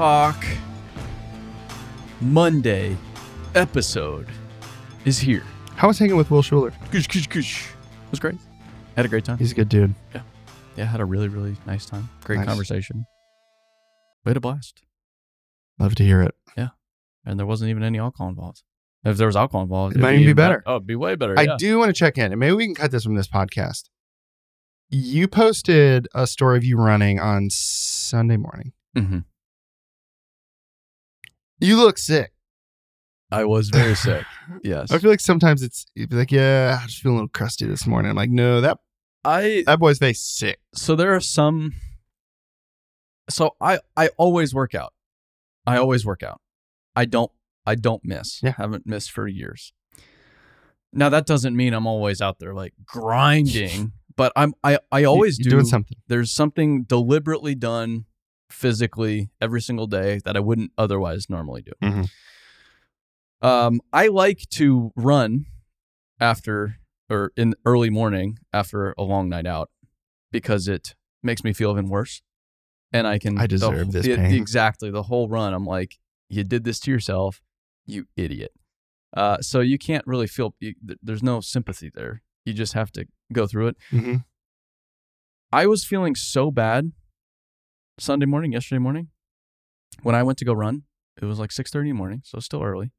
Talk Monday episode is here. How was hanging with Will Schuler? It was great. Had a great time. He's a good dude. Yeah. Yeah, had a really, really nice time. Great Nice. conversation. We had a blast. Love to hear it. Yeah. And there wasn't even any alcohol involved. If there was alcohol involved, It it'd might even be better. Oh, it'd be way better. I yeah. do want to check in, and maybe we can cut this from this podcast. You posted a story of you running on Sunday morning. Mhm. You look sick. I was very sick. Yes. I feel like sometimes it's you'd be like, yeah, I just feel a little crusty this morning. I'm like, no, that I that boy's face sick. so there are some so i i always work out i always work out i don't i don't miss Yeah. haven't missed for years now that doesn't mean i'm always out there like grinding but i'm i i always You're do something. there's something deliberately done physically every single day that i wouldn't otherwise normally do. Mhm. um i like to run after or in early morning after a long night out because it makes me feel even worse. And i can I deserve whole- this the- pain. exactly the whole run i'm like you did this to yourself you idiot. Uh, so you can't really feel you, there's no sympathy there. You just have to go through it. Hmm I was feeling so bad Sunday morning, yesterday morning, when I went to go run. It was like six thirty in the morning, so still early.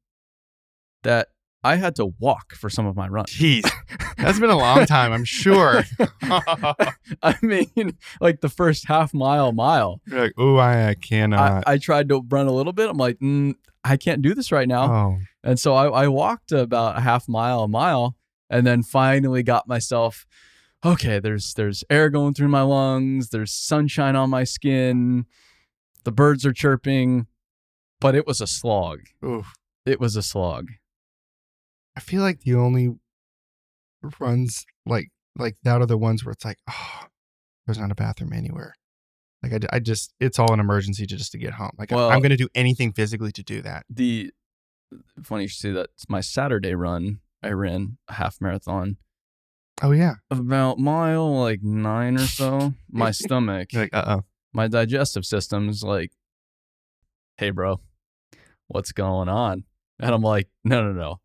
That I had to walk for some of my run. Jeez, that's been a long time. I'm sure. I mean, like the first half mile, mile. You're like, oh, I, I cannot. I, I tried to run a little bit. I'm like, mm, I can't do this right now. oh, And so I, I walked about a half mile, a mile, and then finally got myself. Okay, there's there's air going through my lungs. There's sunshine on my skin. The birds are chirping, but it was a slog. oof. It was a slog. I feel like the only runs like like that are the ones where it's like, oh, there's not a bathroom anywhere. Like I, I just, it's all an emergency to just to get home. Like Well- I'm going to do anything physically to do that. The funny you should say that. It's my Saturday run. I ran a half marathon Oh yeah. about mile like nine or so. My stomach. You're like, uh oh. my digestive system's like, hey, bro, what's going on? And I'm like, no, no, no.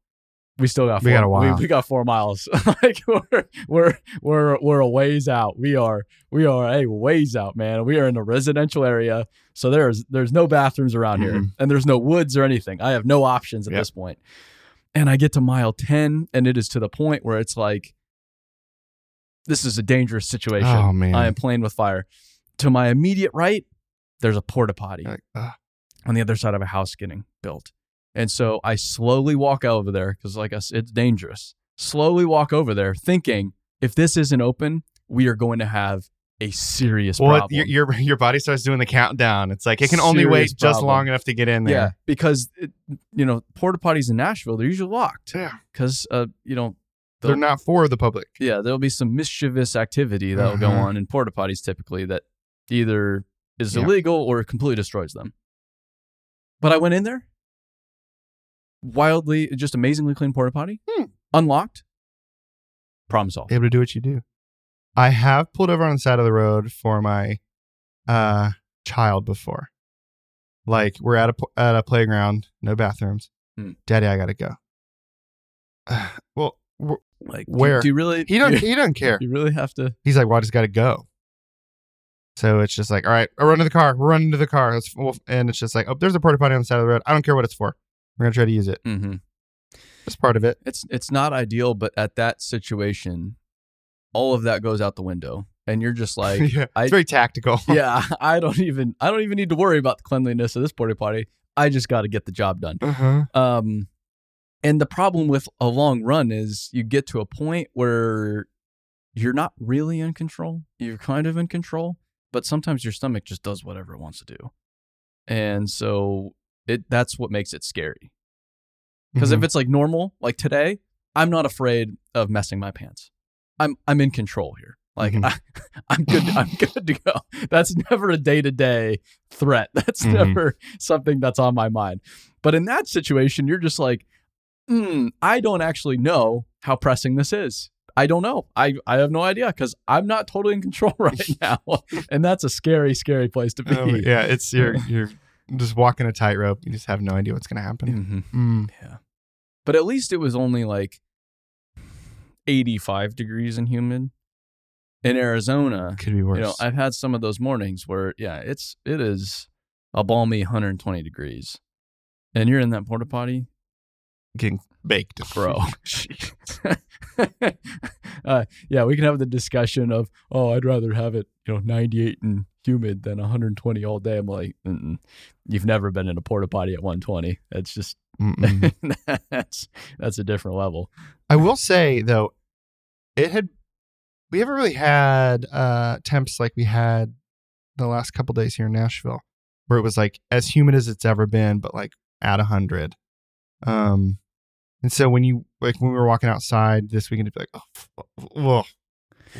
We still got four, We got a while. We, we got four miles. like we're we're we're we're a ways out. We are we are a ways out, man. We are in a residential area, so there's there's no bathrooms around here, Mhm. and there's no woods or anything. I have no options at Yep. this point. And I get to mile ten, and it is to the point where it's like, this is a dangerous situation. Oh man. I am playing with fire. To my immediate right, there's a porta potty like, ugh. on the other side of a house getting built. And so I slowly walk over there because, like us, it's dangerous. Slowly walk over there, thinking if this isn't open, we are going to have a serious Well, problem. your, your your body starts doing the countdown. It's like it can only wait Serious just long enough to get in there. yeah, because it, you know porta potties in Nashville they're usually locked Yeah. because uh you know They're not for the public. yeah there'll be some mischievous activity that'll go Uh-huh. on in porta potties typically that either is Yeah. illegal or completely destroys them. But I went in there, wildly, just amazingly clean porta potty, Hmm. unlocked. Problem solved. able to do what you do. I have pulled over on the side of the road for my uh child before. Like we're at a at a playground, no bathrooms. Hmm. Daddy, I gotta go. well, like do- where? Do, you really? he don't You, he don't care. you really have to. He's like, well, I just gotta go. So it's just like, all right, I run to the car. We're to the car. Let's, and it's just like, oh, there's a porta potty on the side of the road. I don't care what it's for. We're gonna try to use it. Mm-hmm. That's part of it. It's it's not ideal, but at that situation, all of that goes out the window, and you're just like, yeah, I- it's very tactical. yeah, I don't even I don't even need to worry about the cleanliness of this porta potty. I just got to get the job done. Uh-huh. Um, and the problem with a long run is you get to a point where you're not really in control. You're kind of in control, but sometimes your stomach just does whatever it wants to do. And so it that's what makes it scary. Because Mhm. if it's like normal, like today, I'm not afraid of messing my pants. I'm I'm in control here. Like Mhm. I, I'm good. I'm good to go. That's never a day to day threat. That's Mhm. never something that's on my mind. But in that situation, you're just like, mm, I don't actually know how pressing this is. I don't know. I, I have no idea because I'm not totally in control right now, and that's a scary, scary place to be. Um, yeah, it's you're you're just walking a tightrope. You just have no idea what's gonna happen. hmm Mm. Yeah. But at least it was only like 85 degrees and humid. In Arizona, Could be worse. you know, I've had some of those mornings where, yeah, it's it is a balmy 120 degrees, and you're in that porta potty, Getting baked, bro. uh, yeah, we can have the discussion of, oh, I'd rather have it, you know, 98 and humid than 120 all day. I'm like, Mm-mm. you've never been in a porta potty at 120. That's just that's that's a different level. I will say though, it had we haven't really had uh temps like we had the last couple days here in Nashville, where it was like as humid as it's ever been, but like at a hundred. Um, and so when you like when we were walking outside this weekend, it'd be like, oh, f- whoa,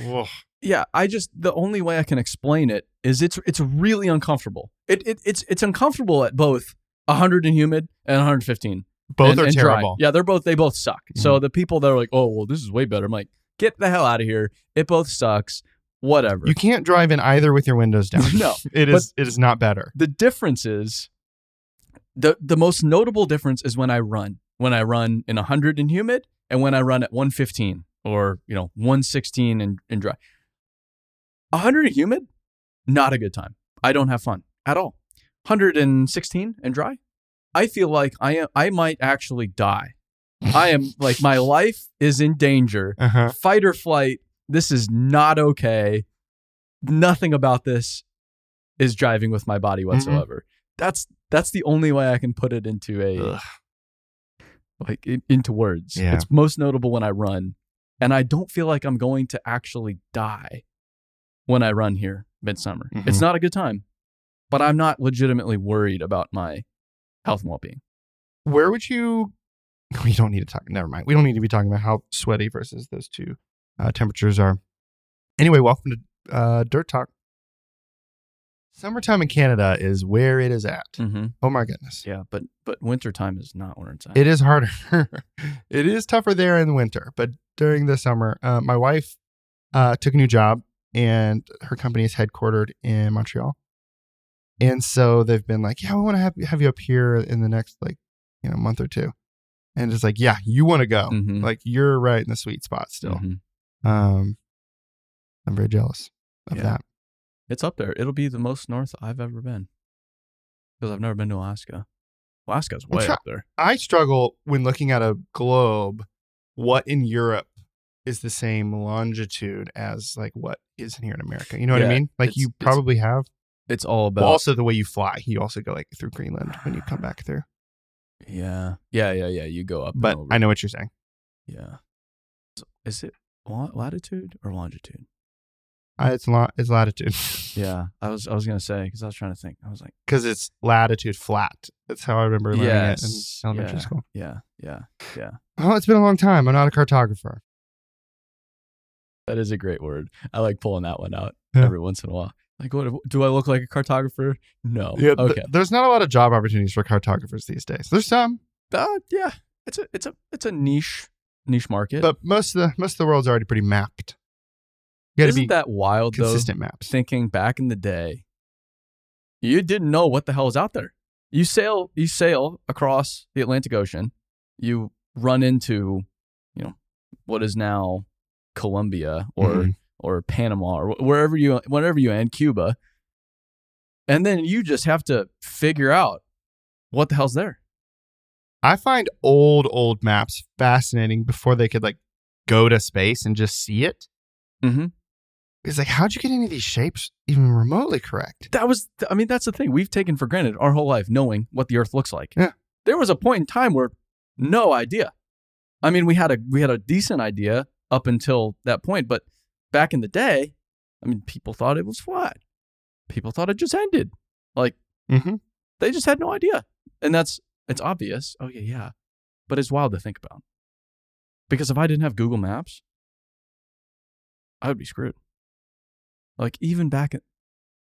whoa. Yeah, I just the only way I can explain it is it's it's really uncomfortable. It, it it's it's uncomfortable at both 100 and humid and 115. both and- are and dry. terrible. Yeah, they're both they both suck. So mm-hmm. the people that are like, "Oh, well, this is way better." I'm like, "Get the hell out of here. It both sucks. Whatever." You can't drive in either with your windows down. No, it is. it is not better. the difference is the the most notable difference is when I run. When I run in 100 and humid and when I run at 115 or, you know, 116 and, and dry. 100 and humid, not a good time. I don't have fun at all. 116 and dry, I feel like I am I might actually die. I am like my life is in danger. Uh huh. Fight or flight. This is not okay. Nothing about this is driving with my body whatsoever. That's that's the only way I can put it into a like in, into words. Yeah. It's most notable when I run, and I don't feel like I'm going to actually die when I run here midsummer. It's Mhm. not a good time, but I'm not legitimately worried about my health and well being. Where would you? We don't need to talk. Never mind. We don't need to be talking about how sweaty versus those two uh, temperatures are. Anyway, welcome to uh, Dirt Talk. Summertime in Canada is where it is at. Mm-hmm. Oh my goodness. Yeah, but but wintertime is not where it's at. It is harder. it is tougher there in the winter, but during the summer, uh, my wife uh, took a new job, and her company is headquartered in Montreal. And so they've been like, "Yeah, we want to have have you up here in the next like you know month or two. And it's like, "Yeah, you want to go? Mhm. Like you're right in the sweet spot still." Mhm. Um, I'm very jealous of Yeah. that. It's up there. It'll be the most north I've ever been because I've never been to Alaska. Alaska's way try- up there. I struggle when looking at a globe. What in Europe is the same longitude as like what is here in America? You know what I mean? Like you probably have. It's all about Well, also the way you fly, you also go like through Greenland when you come back through. yeah, yeah, yeah, yeah. You go up, and But. I know what you're saying. Yeah. So is it latitude or longitude? Uh, it's la- it's latitude Yeah, I was I was gonna say because I was trying to think. I was like, because it's latitude flat. That's how I remember learning yes, it in elementary yeah, school. Yeah, yeah, yeah. Oh, it's been a long time. I'm not a cartographer. That is a great word. I like pulling that one out Yeah. every once in a while. Like, what do I look like a cartographer? No. Yeah. th- okay. there's not a lot of job opportunities for cartographers these days. There's some, Uh, yeah. It's a it's a it's a niche niche market. but most of the most of the world's already pretty mapped. You got to Isn't be that wild though? consistent maps. Thinking back in the day, you didn't know what the hell was out there. You sail you sail across the Atlantic Ocean. You run into, you know, what is now Colombia or Mhm. or Panama or wherever you wherever you end, Cuba, and then you just have to figure out what the hell's there. I find old old maps fascinating before they could like go to space and just see it. Mm-hmm. It's like, how'd you get any of these shapes even remotely correct? That was, I mean, that's the thing. We've taken for granted our whole life knowing what the Earth looks like. Yeah. There was a point in time where no idea. I mean, we had a we had a decent idea up until that point, but back in the day, I mean, people thought it was flat. People thought it just ended. Like Mm-hmm. they just had no idea, and that's it's obvious. Oh yeah, yeah, but it's wild to think about. Because if I didn't have Google Maps, I would be screwed. Like even back in,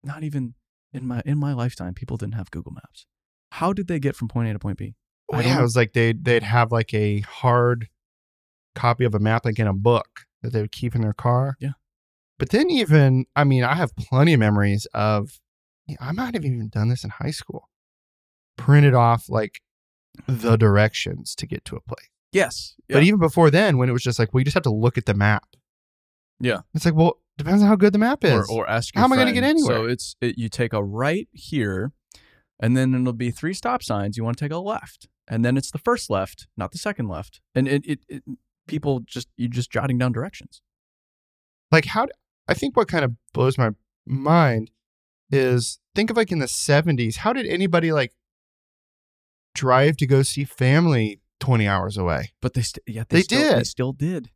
not even in my in my lifetime, people didn't have Google Maps. How did they get from point A to point B? I Well, yeah, know. it was like they'd they'd have like a hard copy of a map, like in a book that they would keep in their car. Yeah. But then even, I mean, I have plenty of memories of. I might have even done this in high school. printed off like the directions to get to a place. Yes. But even before then, when it was just like, well, you just have to look at the map. Yeah. It's like, well, depends on how good the map is. or, or ask How am I gonna get anywhere? So it's it, you take a right here, and then it'll be three stop signs. You want to take a left, and then it's the first left, not the second left. And it, it, it people just you just jotting down directions. like how I think what kind of blows my mind is think of like in the 70s, how did anybody like drive to go see family 20 hours away? But they st- yeah They still, They did. still did.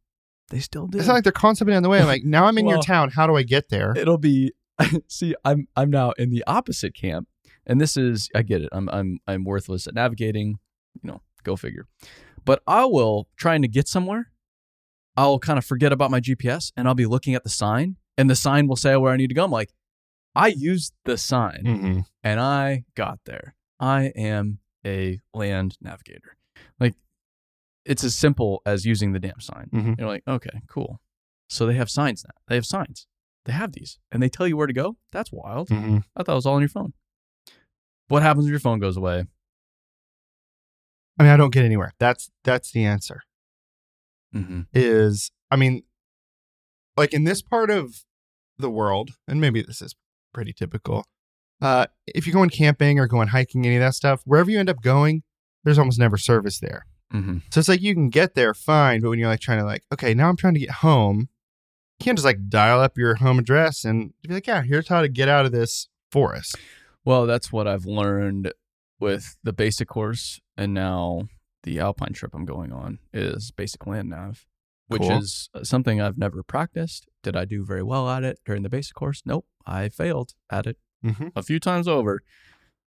They still do. It's not like they're constantly on the way. I'm like, now I'm in your town. How do I get there? it'll be see i'm i'm now in the opposite camp and this is i get it i'm i'm i'm worthless at navigating you know go figure but i will trying to get somewhere i'll kind of forget about my gps and i'll be looking at the sign and the sign will say where i need to go i'm like i used the sign Mm-hmm. and i got there i am a land navigator like it's as simple as using the damn sign Mhm. you're like okay cool so they have signs now they have signs they have these and they tell you where to go that's wild Mm-hmm. i thought it was all on your phone what happens if your phone goes away I mean, I don't get anywhere. That's that's the answer. mm-hmm. Is I mean, like in this part of the world, and maybe this is pretty typical. Uh, if you're going camping or going hiking, any of that stuff, wherever you end up going, there's almost never service there. Mm-hmm. So it's like you can get there fine, but when you're like trying to like, okay, now I'm trying to get home, you can't just like dial up your home address and be like, yeah, here's how to get out of this forest. well that's what i've learned with the basic course and now the alpine trip i'm going on is basic land nav which Cool. is something i've never practiced did i do very well at it during the basic course nope i failed at it Mm-hmm. a few times over.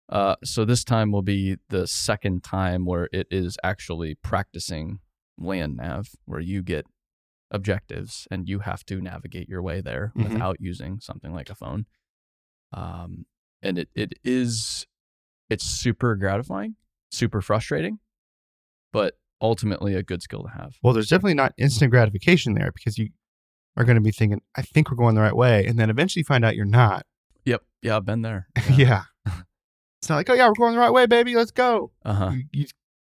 Uh, so this time will be the second time where it is actually practicing land nav, where you get objectives and you have to navigate your way there Mhm. without using something like a phone. Um, and it, it is it's super gratifying, super frustrating, but ultimately a good skill to have. Well, there's definitely not instant gratification there because you are going to be thinking, I think we're going the right way. And then eventually find out you're not. Yep. Yeah, I've been there. Yeah. It's not like, oh, yeah, we're going the right way, baby. Let's go. Uh huh. You, you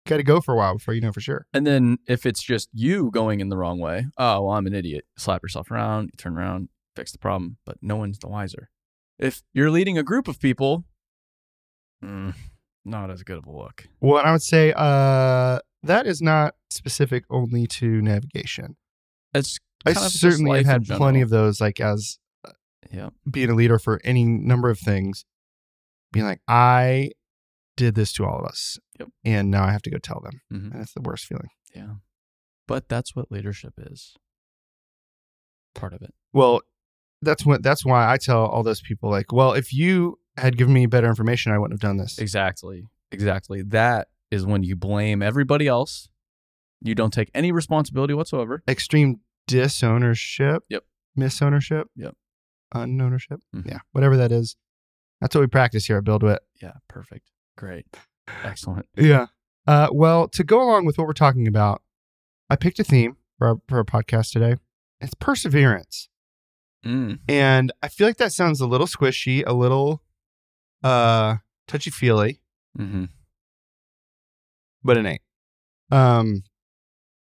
got to go for a while before you know for sure. And then if it's just you going in the wrong way, oh, well, I'm an idiot. Slap yourself around, you turn around, fix the problem, but no one's the wiser. If you're leading a group of people, mm, not as good of a look. Well, I would say uh, that is not specific only to navigation. It's I kind of just certainly have had plenty of those, like as yeah, being a leader for any number of things, being like, I did this to all of us. Yep. And now I have to go tell them. Mhm. And it's the worst feeling. yeah. But that's what leadership is. Part of it. Well, that's what that's why I tell all those people like, well, if you had given me better information, I wouldn't have done this. Exactly. Exactly. That is when you blame everybody else. You don't take any responsibility whatsoever. Extreme disownership. Yep. Misownership. Yep. Unownership. Mhm. Yeah. Whatever that is. That's what we practice here at Build Witt. Yeah, perfect. Great. Excellent. Yeah. Uh, well, to go along with what we're talking about, I picked a theme for our, for our podcast today. It's perseverance. Mm. And I feel like that sounds a little squishy, a little uh, touchy feely, hmm but it ain't. Um,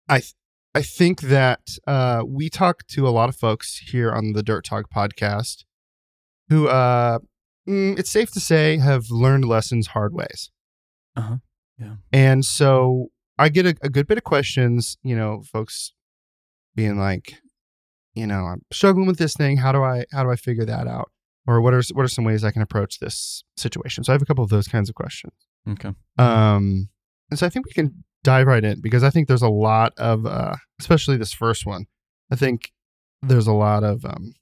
I th- I think that uh, we talk to a lot of folks here on the Dirt Talk podcast who, uh, mm, it's safe to say, have learned lessons hard ways. Uh-huh. Yeah. And so I get a, a good bit of questions, you know, folks being like, you know, I'm struggling with this thing. How do I how do I figure that out? Or what are what are some ways I can approach this situation? So I have a couple of those kinds of questions. Okay. Um, and so I think we can dive right in because I think there's a lot of, uh, especially this first one. I think there's a lot of um,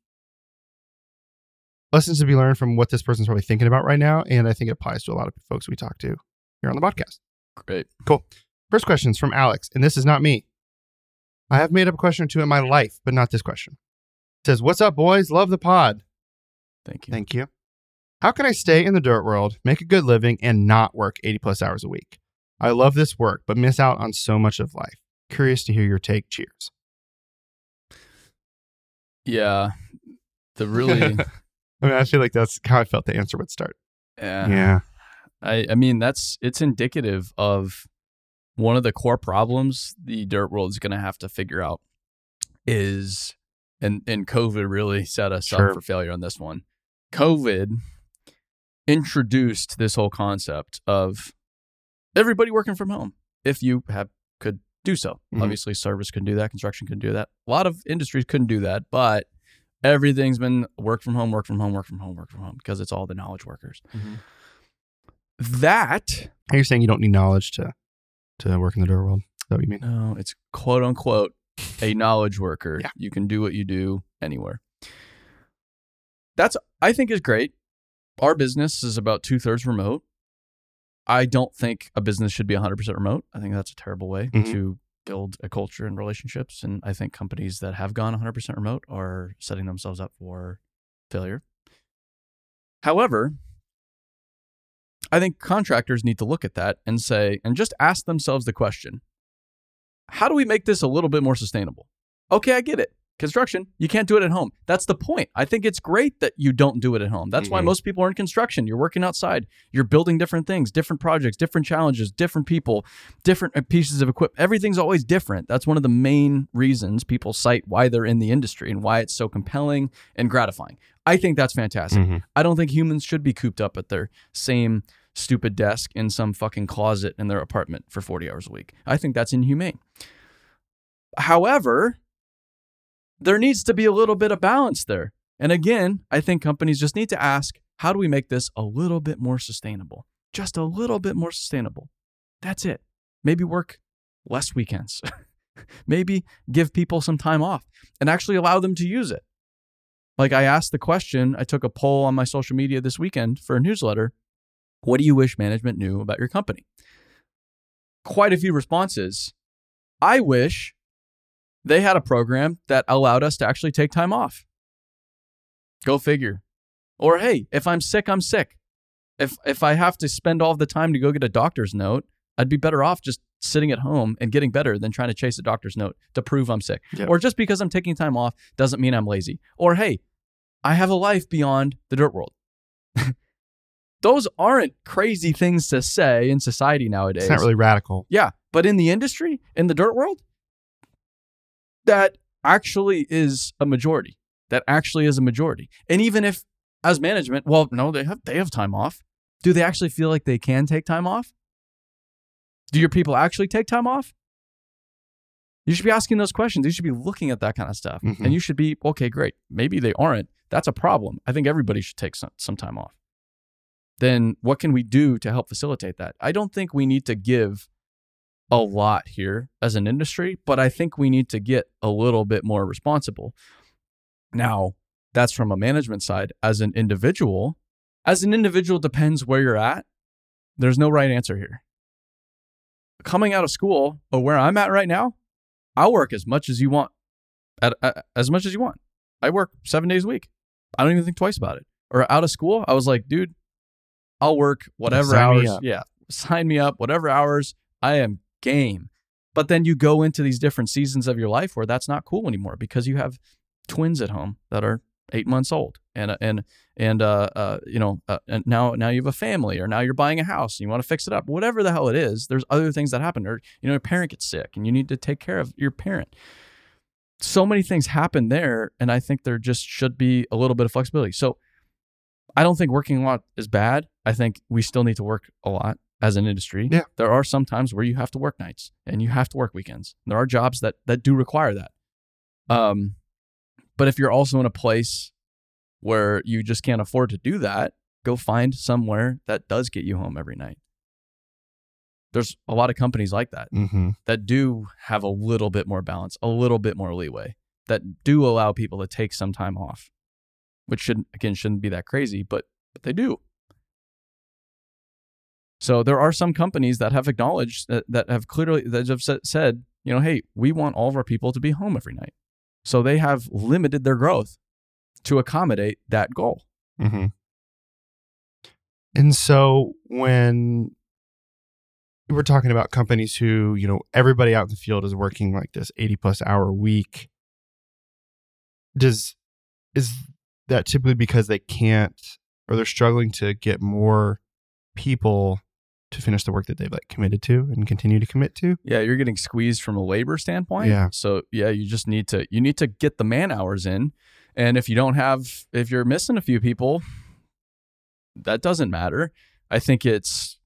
lessons to be learned from what this person's probably thinking about right now, and I think it applies to a lot of folks we talk to here on the podcast. Great. Cool. First question is from Alex, and this is not me. I have made up a question or two in my life, but not this question. It says, "What's up, boys? Love the pod. Thank you. Thank you. How can I stay in the dirt world, make a good living, and not work 80 plus hours a week? I love this work, but miss out on so much of life. Curious to hear your take. Cheers. yeah. The really I mean, I feel like that's how I felt the answer would start. yeah. Yeah. I, I mean, that's it's indicative of one of the core problems the dirt world is going to have to figure out is, and and COVID really set us Sure. up for failure on this one. COVID introduced this whole concept of everybody working from home if you have could do so. Mhm. Obviously, service couldn't do that, construction couldn't do that. A lot of industries couldn't do that, but everything's been work from home, work from home, work from home, work from home because it's all the knowledge workers. That Are you saying you don't need knowledge to to work in the dirt world? Is that what you mean? no, it's quote unquote a knowledge worker. Yeah. You can do what you do anywhere. That's I think is great. Our business is about two thirds remote. I don't think a business should be 100% remote. I think that's a terrible way Mhm. to build a culture and relationships. And I think companies that have gone 100% remote are setting themselves up for failure. However, I think contractors need to look at that and say, and just ask themselves the question how do we make this a little bit more sustainable? Okay, I get it. Construction, you can't do it at home. That's the point. I think it's great that you don't do it at home. That's why Mhm. most people are in construction. You're working outside, you're building different things, different projects, different challenges, different people, different uh, pieces of equipment. Everything's always different. That's one of the main reasons people cite why they're in the industry and why it's so compelling and gratifying. I think that's fantastic. Mhm. I don't think humans should be cooped up at their same stupid desk in some fucking closet in their apartment for 40 hours a week. I think that's inhumane. However, there needs to be a little bit of balance there. And again, I think companies just need to ask how do we make this a little bit more sustainable? Just a little bit more sustainable. That's it. Maybe work less weekends. Maybe give people some time off and actually allow them to use it. Like I asked the question, I took a poll on my social media this weekend for a newsletter. What do you wish management knew about your company? Quite a few responses. I wish they had a program that allowed us to actually take time off. Go figure. Or hey, if I'm sick, I'm sick. If if I have to spend all the time to go get a doctor's note, I'd be better off just sitting at home and getting better than trying to chase a doctor's note to prove I'm sick. Yep. Or just because I'm taking time off doesn't mean I'm lazy. Or hey, I have a life beyond the dirt world. Those aren't crazy things to say in society nowadays. It's not really radical. Yeah, but in the industry, in the dirt world, that actually is a majority. That actually is a majority. And even if as management, well, no, they have they have time off. Do they actually feel like they can take time off? Do your people actually take time off? You should be asking those questions. You should be looking at that kind of stuff. Mhm. And you should be, okay, great. Maybe they aren't. That's a problem. I think everybody should take some, some time off. Then what can we do to help facilitate that? I don't think we need to give a lot here as an industry, but I think we need to get a little bit more responsible. Now, that's from a management side. As an individual, as an individual depends where you're at. There's no right answer here. Coming out of school or where I'm at right now, I'll work as much as you want, at, at- as much as you want. I work seven days a week. I don't even think twice about it. Or out of school, I was like, dude, I'll work whatever Sign hours. Yeah, sign me up, whatever hours. I am game. But then you go into these different seasons of your life where that's not cool anymore because you have twins at home that are eight months old, and and and uh, uh you know, uh, and now now you have a family, or now you're buying a house and you want to fix it up. Whatever the hell it is, there's other things that happen, or you know, your parent gets sick and you need to take care of your parent. So many things happen there, and I think there just should be a little bit of flexibility. So I don't think working a lot is bad. I think we still need to work a lot as an industry. Yeah. There are some times where you have to work nights and you have to work weekends. There are jobs that that do require that. Um but if you're also in a place where you just can't afford to do that, go find somewhere that does get you home every night. There's a lot of companies like that Mm-hmm. that do have a little bit more balance, a little bit more leeway, that do allow people to take some time off, which should again shouldn't be that crazy, but but they do. So there are some companies that have acknowledged that, that have clearly that have said, you know, hey, we want all of our people to be home every night. So they have limited their growth to accommodate that goal. Mm-hmm. And so when we're talking about companies who, you know, everybody out in the field is working like this 80 plus hour week, does is that typically because they can't or they're struggling to get more people to finish the work that they've like committed to and continue to commit to. Yeah, you're getting squeezed from a labor standpoint. Yeah. So yeah, you just need to you need to get the man hours in. And if you don't have if you're missing a few people, that doesn't matter. I think it's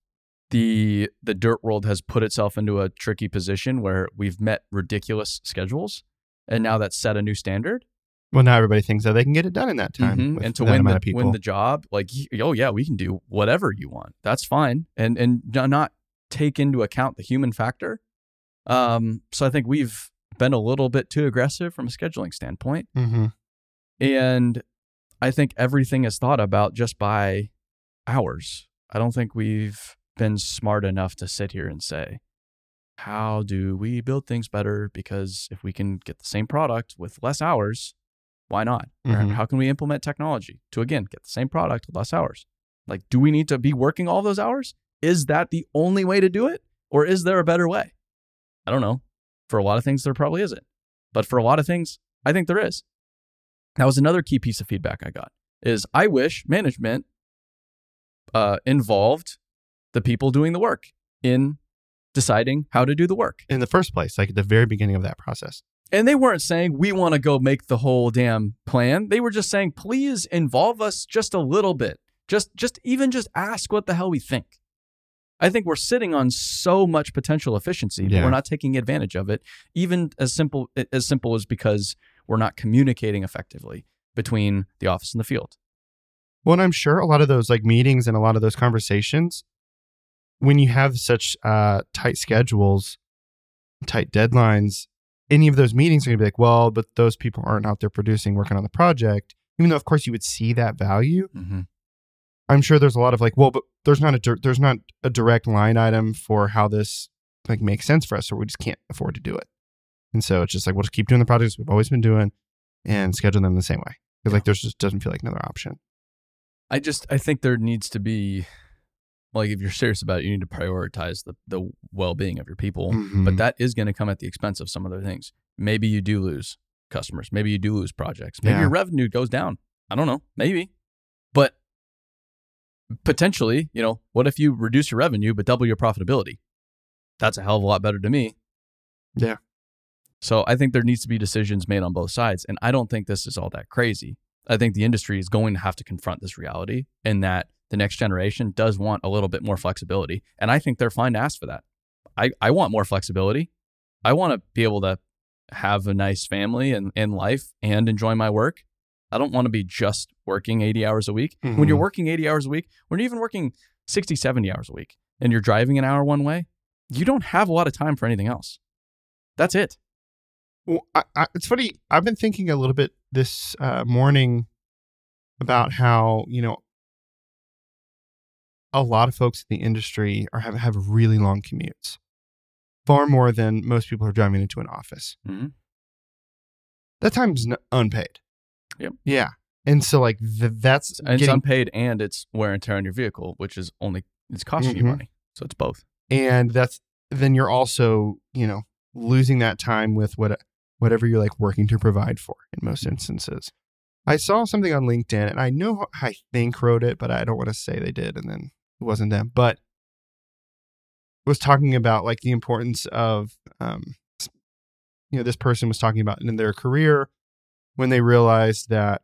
the the dirt world has put itself into a tricky position where we've met ridiculous schedules and now that's set a new standard. Well, now everybody thinks that they can get it done in that time. Mhm. And to win the win the job, like oh yeah, we can do whatever you want. That's fine. And and not take into account the human factor. Um, so I think we've been a little bit too aggressive from a scheduling standpoint. Mhm. And I think everything is thought about just by hours. I don't think we've been smart enough to sit here and say, how do we build things better? Because if we can get the same product with less hours, why not? Mhm. how can we implement technology to again get the same product with less hours? Like, do we need to be working all those hours? Is that the only way to do it? Or is there a better way? I don't know. For a lot of things, there probably isn't. But for a lot of things, I think there is. That was another key piece of feedback I got is I wish management uh, involved the people doing the work in deciding how to do the work. in the first place, like at the very beginning of that process. And they weren't saying we want to go make the whole damn plan. They were just saying please involve us just a little bit. Just just even just ask what the hell we think. I think we're sitting on so much potential efficiency, but Yeah. we're not taking advantage of it. Even as simple as simple as because we're not communicating effectively between the office and the field. Well, and I'm sure a lot of those like meetings and a lot of those conversations, when you have such uh, tight schedules, tight deadlines, any of those meetings are gonna be like, well, but those people aren't out there producing, working on the project. Even though, of course, you would see that value, Mm-hmm. I'm sure there's a lot of like, well, but there's not a dir- there's not a direct line item for how this like makes sense for us, or we just can't afford to do it. And so it's just like we'll just keep doing the projects we've always been doing, and schedule them the same way because like there's just doesn't feel like another option. I just I think there needs to be like if you're serious about it, you need to prioritize the the well being of your people. Mhm. But that is going to come at the expense of some other things. Maybe you do lose customers. Maybe you do lose projects. Maybe Yeah. your revenue goes down. I don't know. Maybe. But potentially, you know, what if you reduce your revenue but double your profitability? That's a hell of a lot better to me. Yeah. So I think there needs to be decisions made on both sides. And I don't think this is all that crazy. I think the industry is going to have to confront this reality and that the next generation does want a little bit more flexibility. And I think they're fine to ask for that. I, I want more flexibility. I want to be able to have a nice family and, and life and enjoy my work. I don't want to be just working 80 hours a week. When you're Mhm. working 80 hours a week, when you're even working 60, 70 hours a week and you're driving an hour one way, you don't have a lot of time for anything else. That's it. Well, I, I, it's funny. I've been thinking a little bit this uh, morning about how you know a lot of folks in the industry are have have really long commutes, far more than most people are driving into an office. Mhm. That time's n- unpaid. Yep. Yeah, and so like th- that's And it's unpaid and it's wear and tear on your vehicle, which is only, it's costing you Mhm. money. So it's both. and that's then you're also you know losing that time with what whatever you're like working to provide for in most instances i saw something on linkedin and i know i think wrote it but i don't want to say they did and then it wasn't them but was talking about like the importance of um you know this person was talking about in their career when they realized that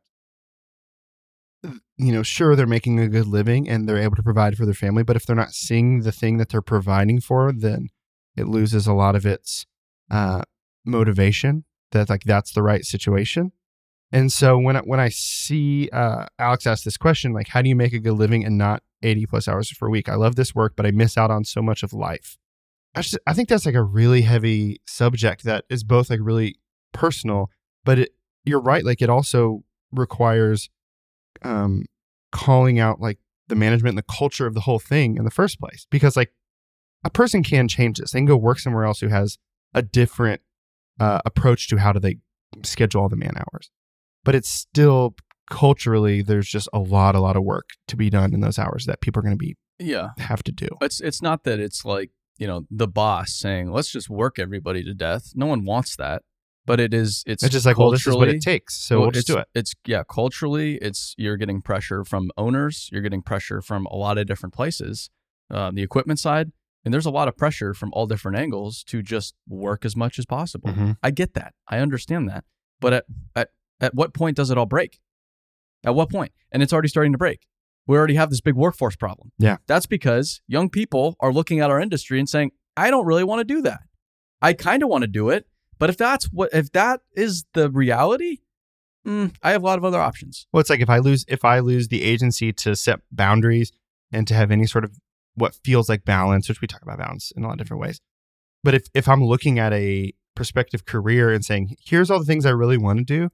you know, sure they're making a good living and they're able to provide for their family, but if they're not seeing the thing that they're providing for, then it loses a lot of its uh, motivation. That like that's the right situation. And so when I, when I see uh, Alex ask this question, like, how do you make a good living and not eighty plus hours per week? I love this work, but I miss out on so much of life. I, just, I think that's like a really heavy subject that is both like really personal, but it, you're right. Like it also requires um, calling out like the management and the culture of the whole thing in the first place. Because like a person can change this. They can go work somewhere else who has a different uh, approach to how do they schedule all the man hours. But it's still culturally there's just a lot, a lot of work to be done in those hours that people are going to be Yeah. have to do. It's it's not that it's like, you know, the boss saying, let's just work everybody to death. No one wants that. but it is it's It's just like, well, this is what it takes, so well, we'll just do it. It's yeah, culturally, it's you're getting pressure from owners, you're getting pressure from a lot of different places, uh, the equipment side, and there's a lot of pressure from all different angles to just work as much as possible. Mhm. I get that, I understand that, but at at at what point does it all break? At what point? And it's already starting to break. We already have this big workforce problem. Yeah. that's because young people are looking at our industry and saying, "I don't really want to do that. I kind of want to do it." But if that's what if that is the reality, mm, I have a lot of other options. Well, it's like if I lose if I lose the agency to set boundaries and to have any sort of what feels like balance, which we talk about balance in a lot of different ways. But if if I'm looking at a prospective career and saying, here's all the things I really want to do,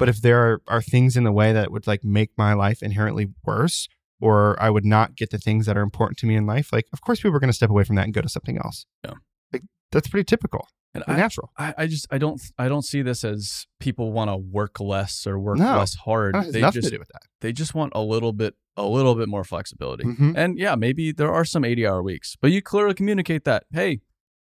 but if there are, are things in the way that would like make my life inherently worse, or I would not get the things that are important to me in life, like of course people are going to step away from that and go to something else. Yeah. Like that's pretty typical And I, natural. I, I just I don't I don't see this as people want to work less or work No. less hard. They nothing just to do with that. they just want a little bit a little bit more flexibility. Mhm. And yeah, maybe there are some 80 hour weeks, but you clearly communicate that, hey,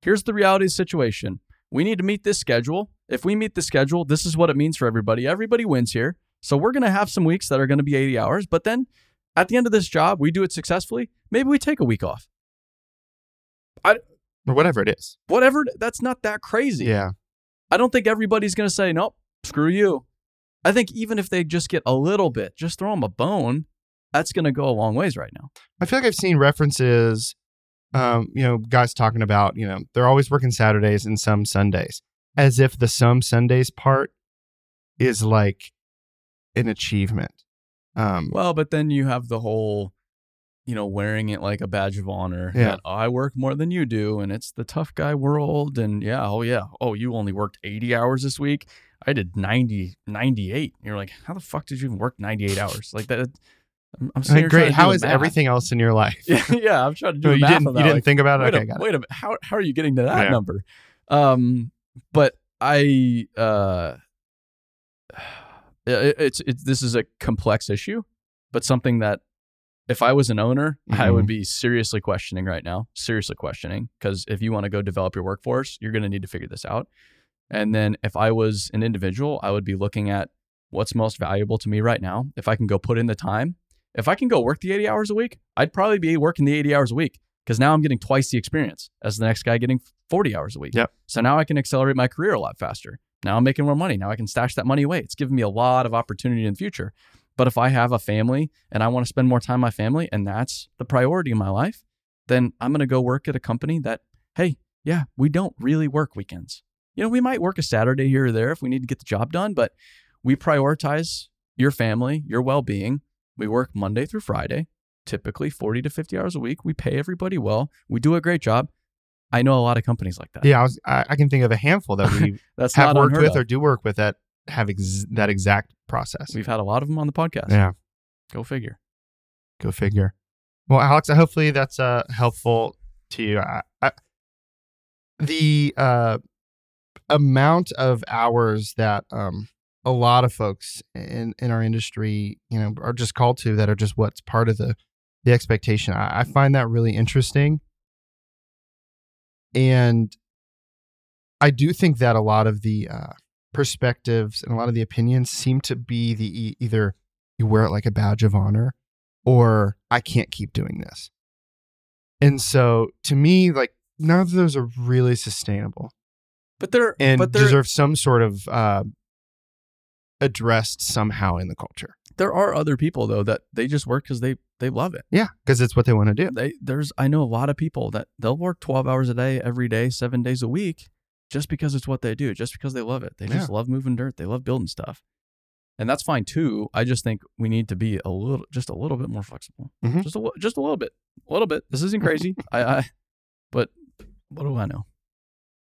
here's the reality of the situation. We need to meet this schedule. If we meet the schedule, this is what it means for everybody. Everybody wins here. So we're going to have some weeks that are going to be 80 hours, but then at the end of this job, we do it successfully. Maybe we take a week off. Or whatever it is. Whatever, that's not that crazy. Yeah. I don't think everybody's going to say, nope, screw you. I think even if they just get a little bit, just throw them a bone, that's going to go a long ways right now. I feel like I've seen references, um, you know, guys talking about, you know, they're always working Saturdays and some Sundays, as if the some Sundays part is like an achievement. Um, Well, but then you have the whole, you know, wearing it like a badge of honor. Yeah. That I work more than you do, and it's the tough guy world. And yeah, oh yeah, oh you only worked 80 hours this week. I did 90, 98. You're like, how the fuck did you even work 98 hours? Like that. I'm, I'm like, great. How is math. everything else in your life? Yeah, yeah. I'm trying to do No, you math didn't. You didn't like, think about it. wait, Okay, a, got it. wait a minute. How how are you getting to that Yeah. number? Um, but I uh, it, it's it's this is a complex issue, but something that if I was an owner, I would Mhm. be seriously questioning right now. Seriously questioning because if you want to go develop your workforce, you're going to need to figure this out. And then if I was an individual, I would be looking at what's most valuable to me right now. If I can go put in the time, if I can go work the 80 hours a week, I'd probably be working the 80 hours a week because now I'm getting twice the experience as the next guy getting 40 hours a week. Yep. So now I can accelerate my career a lot faster. Now I'm making more money. Now I can stash that money away. It's giving me a lot of opportunity in the future. But if I have a family and I want to spend more time with my family and that's the priority in my life, then I'm going to go work at a company that, hey, yeah, we don't really work weekends. You know, we might work a Saturday here or there if we need to get the job done, but we prioritize your family, your well being. We work Monday through Friday, typically 40 to 50 hours a week. We pay everybody well. We do a great job. I know a lot of companies like that. Yeah, I, was, I, I can think of a handful that we That's have worked with of. or do work with that have ex- that exact process. We've had a lot of them on the podcast. yeah, Go figure. go figure. Well, Alex, hopefully that's uh, helpful to you. I, I, the uh, amount of hours that um, a lot of folks in in our industry, you know, are just called to that are just what's part of the the expectation. I, I find that really interesting, and I do think that a lot of the uh, perspectives and a lot of the opinions seem to be the either you wear it like a badge of honor or I can't keep doing this. And so to me, like none of those are really sustainable But they're and but there deserve some sort of uh, addressed somehow in the culture. There are other people though that they just work because they they love it. Yeah, because it's what they want to do. They there's I know a lot of people that they'll work 12 hours a day every day, 7 days a week just because it's what they do, just because they love it. They just love moving dirt. They love building stuff. And that's fine too. I just think we need to be a little just a little bit more flexible. Mhm. Just a just a little bit. A little bit. This isn't crazy. I I but what do I know?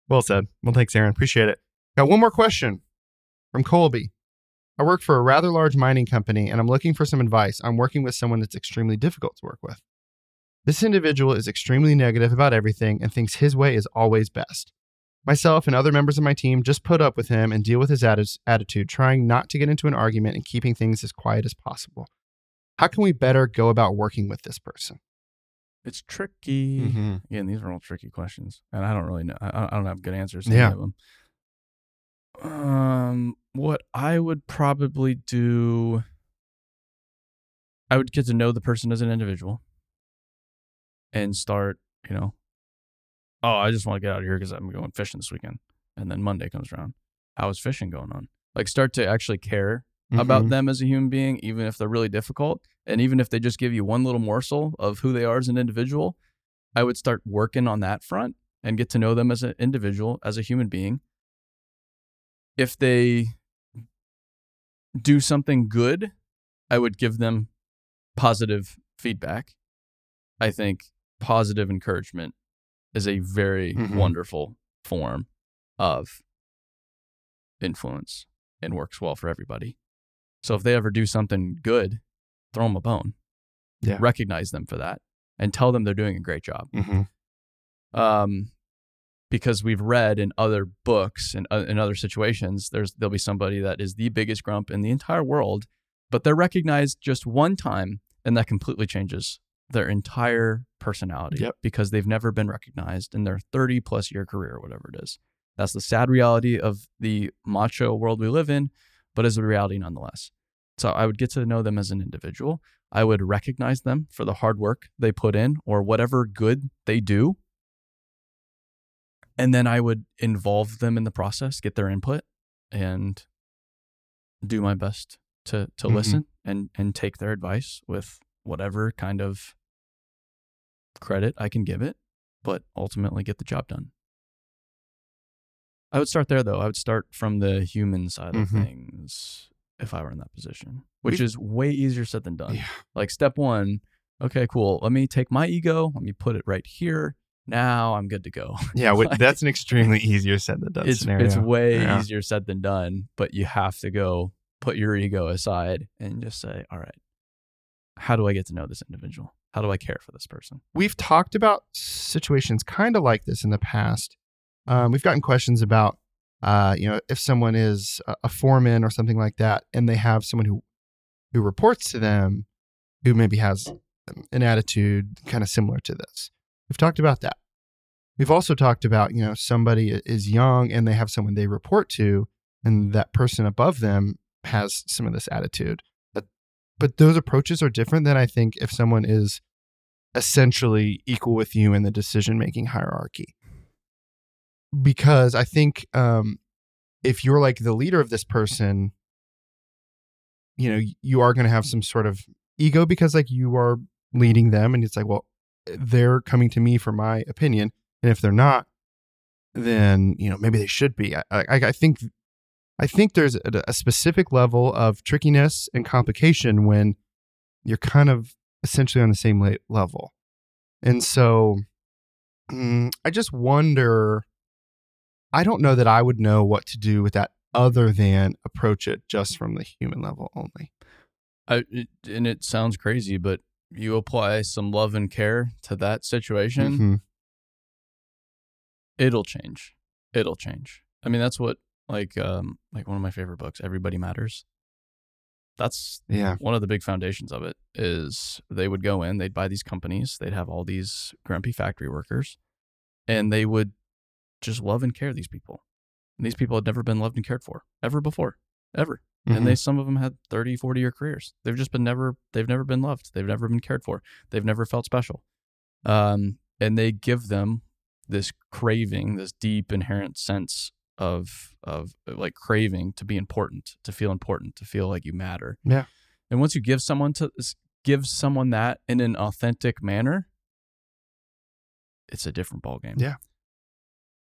Well said. Well, thanks, Aaron. Appreciate it. Got one more question from Colby. I work for a rather large mining company and I'm looking for some advice. I'm working with someone that's extremely difficult to work with. This individual is extremely negative about everything and thinks his way is always best. Myself and other members of my team just put up with him and deal with his atti- attitude, trying not to get into an argument and keeping things as quiet as possible. How can we better go about working with this person? It's tricky. Mm-hmm. Again, these are all tricky questions, and I don't really know. I, I don't have good answers to Yeah. any of them. Um, what I would probably do, I would get to know the person as an individual, and start, you know, oh, I just want to get out of here because I'm going fishing this weekend, and then Monday comes around, how is fishing going on? Like, start to actually care about Mhm. them as a human being, even if they're really difficult, and even if they just give you one little morsel of who they are as an individual. I would start working on that front and get to know them as an individual, as a human being. If they do something good, I would give them positive feedback. I think positive encouragement is a very Mhm. wonderful form of influence and works well for everybody. So if they ever do something good, throw them a bone. Yeah. Recognize them for that and tell them they're doing a great job Mhm. um, because we've read in other books and uh, in other situations, there's there'll be somebody that is the biggest grump in the entire world, but they're recognized just one time, and that completely changes their entire personality Yep. because they've never been recognized in their 30 plus year career, or whatever it is. That's the sad reality of the macho world we live in, but is a reality nonetheless. So I would get to know them as an individual. I would recognize them for the hard work they put in or whatever good they do and then I would involve them in the process, get their input, and do my best to to Mhm. listen and and take their advice with whatever kind of credit I can give it, but ultimately get the job done. I would start there though. I would start from the human side of Mhm. things if I were in that position, which We've- is way easier said than done. Yeah. Like step one, okay, cool. Let me take my ego, let me put it right here. Now I'm good to go. Yeah, Like- that's an extremely easier said than done it's scenario. it's way Yeah. easier said than done, but you have to go put your ego aside and just say, all right, how do I get to know this individual? How do I care for this person? We've talked about situations kind of like this in the past. Um, we've gotten questions about, uh, you know, if someone is a, a foreman or something like that, and they have someone who who reports to them, who maybe has an attitude kind of similar to this. We've talked about that. We've also talked about, you know, somebody is young and they have someone they report to, and that person above them has some of this attitude. But, but those approaches are different than I think if someone is essentially equal with you in the decision making hierarchy. Because I think um, if you're like the leader of this person, you know, you are going to have some sort of ego because like you are leading them, and it's like, well, they're coming to me for my opinion, and if they're not, then you know maybe they should be. I, I, I think, I think there's a, a specific level of trickiness and complication when you're kind of essentially on the same level, and so mm, I just wonder. I don't know that I would know what to do with that other than approach it just from the human level only. I, and it sounds crazy, but you apply some love and care to that situation, Mhm. it'll change. It'll change. I mean, that's what like um like one of my favorite books, Everybody Matters. That's Yeah. one of the big foundations of it is they would go in, they'd buy these companies, they'd have all these grumpy factory workers, and they would just love and care these people. And these people had never been loved and cared for ever before, ever. And they some of them had 30, 40 year careers. They've just been never they've never been loved. They've never been cared for. They've never felt special. Um, and they give them this craving, this deep inherent sense of of like craving to be important, to feel important, to feel like you matter. Yeah. And once you give someone to give someone that in an authentic manner, it's a different ballgame. Yeah.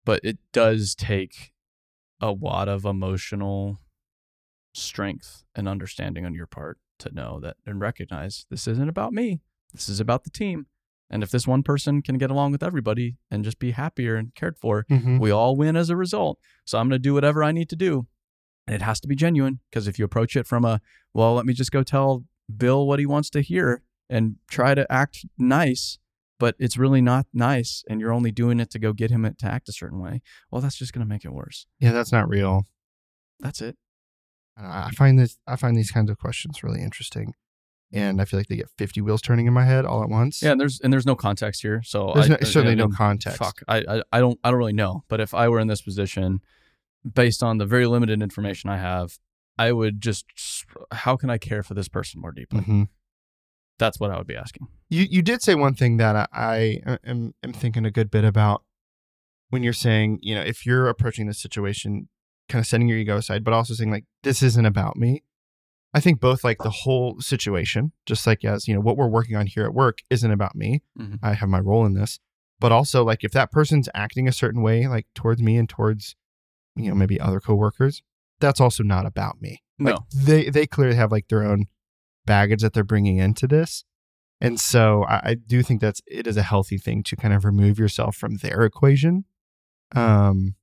But it does take a lot of emotional strength and understanding on your part to know that and recognize this isn't about me. This is about the team. And if this one person can get along with everybody and just be happier and cared for, Mhm. we all win as a result. So I'm going to do whatever I need to do. And it has to be genuine because if you approach it from a, well, let me just go tell Bill what he wants to hear and try to act nice, but it's really not nice and you're only doing it to go get him to act a certain way, well, that's just going to make it worse. Yeah, that's not real. That's it. I I find this. I find these kinds of questions really interesting, and I feel like they get fifty wheels turning in my head all at once. Yeah, and there's and there's no context here, so There's I, no, certainly I no context. Fuck, I, I I don't I don't really know. But if I were in this position, based on the very limited information I have, I would just how can I care for this person more deeply? hmm That's what I would be asking. You you did say one thing that I, I am, am thinking a good bit about when you're saying, you know, if you're approaching this situation, kind of setting your ego aside, but also saying like, this isn't about me. I think both like the whole situation, just like as you know, what we're working on here at work isn't about me. Mhm. I have my role in this, but also like if that person's acting a certain way, like towards me and towards, you know, maybe other coworkers, that's also not about me. Like No. they they clearly have like their own baggage that they're bringing into this, and so I, I do think that's it is a healthy thing to kind of remove yourself from their equation. Um,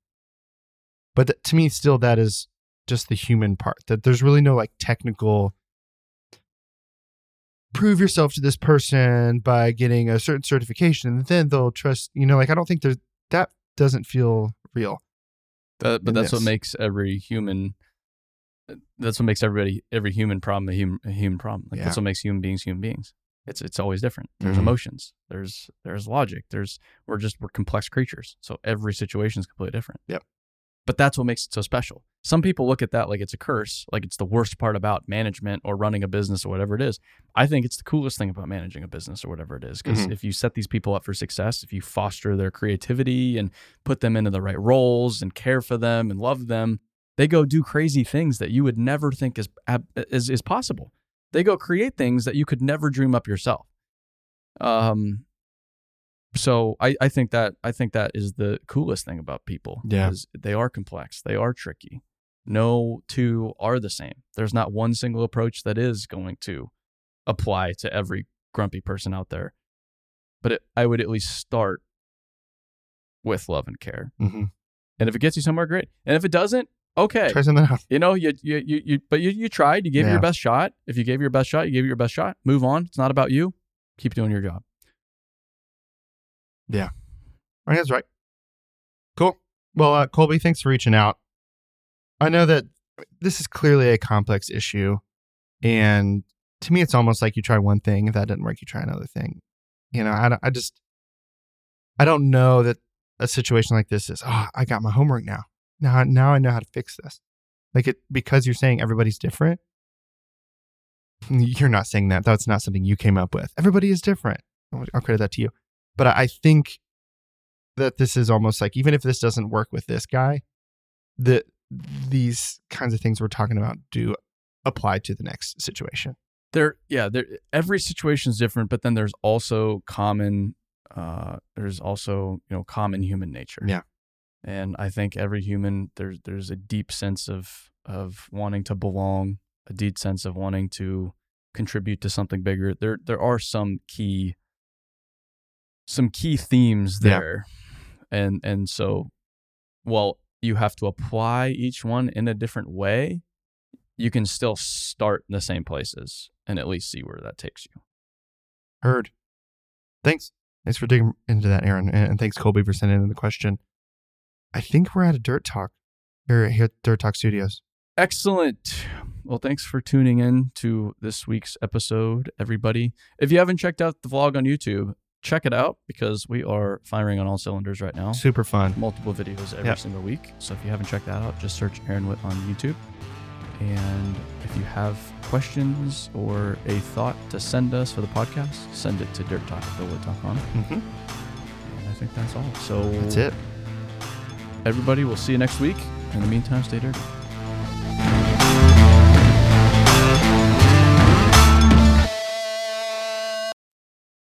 but th- to me, still that is just the human part. That there's really no like technical prove yourself to this person by getting a certain certification and then they'll trust you know like i don't think there's that doesn't feel real That, but that's what makes every human. That's what makes everybody every human problem a human, a human problem. Like that's what makes human beings human beings. It's it's always different. There's Mhm. emotions. There's there's logic. There's we're just we're complex creatures. So every situation is completely different. Yep. But that's what makes it so special. Some people look at that like it's a curse, like it's the worst part about management or running a business or whatever it is. I think it's the coolest thing about managing a business or whatever it is. Because Mhm. if you set these people up for success, if you foster their creativity and put them into the right roles and care for them and love them, they go do crazy things that you would never think is is, is possible. They go create things that you could never dream up yourself. Um, so I, I think that I think that is the coolest thing about people. Yeah. they are complex. They are tricky. No two are the same. There's not one single approach that is going to apply to every grumpy person out there. But it, I would at least start with love and care. mm-hmm. And if it gets you somewhere, great. And if it doesn't, okay. try something out You know, you you you, you but you, you tried. You gave Yeah. your best shot. If you gave your best shot, you gave your best shot. Move on. It's not about you. Keep doing your job. I think that's right. Cool. Well, uh, Colby, thanks for reaching out. I know that this is clearly a complex issue. And to me, it's almost like you try one thing. If that doesn't work, you try another thing. You know, I, I just, I don't know that a situation like this is, oh, I got my homework now. Now, now I know how to fix this. Like it, because you're saying everybody's different. You're not saying that. That's not something you came up with. Everybody is different. I'll credit that to you. But I think that this is almost like even if this doesn't work with this guy, that these kinds of things we're talking about do apply to the next situation. There, yeah, there. Every situation is different, but then there's also common. Uh, there's also you know common human nature. Yeah. And I think every human there's there's a deep sense of of wanting to belong, a deep sense of wanting to contribute to something bigger. There there are some key some key themes Yeah. there. And and so while you have to apply each one in a different way, you can still start in the same places and at least see where that takes you. Heard. Thanks. Thanks for digging into that, Aaron. And and thanks, Colby, for sending in the question. I think we're at a Dirt Talk here, here at Dirt Talk Studios. Excellent. Well, thanks for tuning in to this week's episode, everybody. If you haven't checked out the vlog on YouTube, check it out because we are firing on all cylinders right now. Super fun. Multiple videos every Yep. single week. So if you haven't checked that out, just search Aaron Witt on YouTube. And if you have questions or a thought to send us for the podcast, send it to dirttalk.com. hmm And I think that's all. So That's it. everybody, we'll see you next week. In the meantime, stay dirty.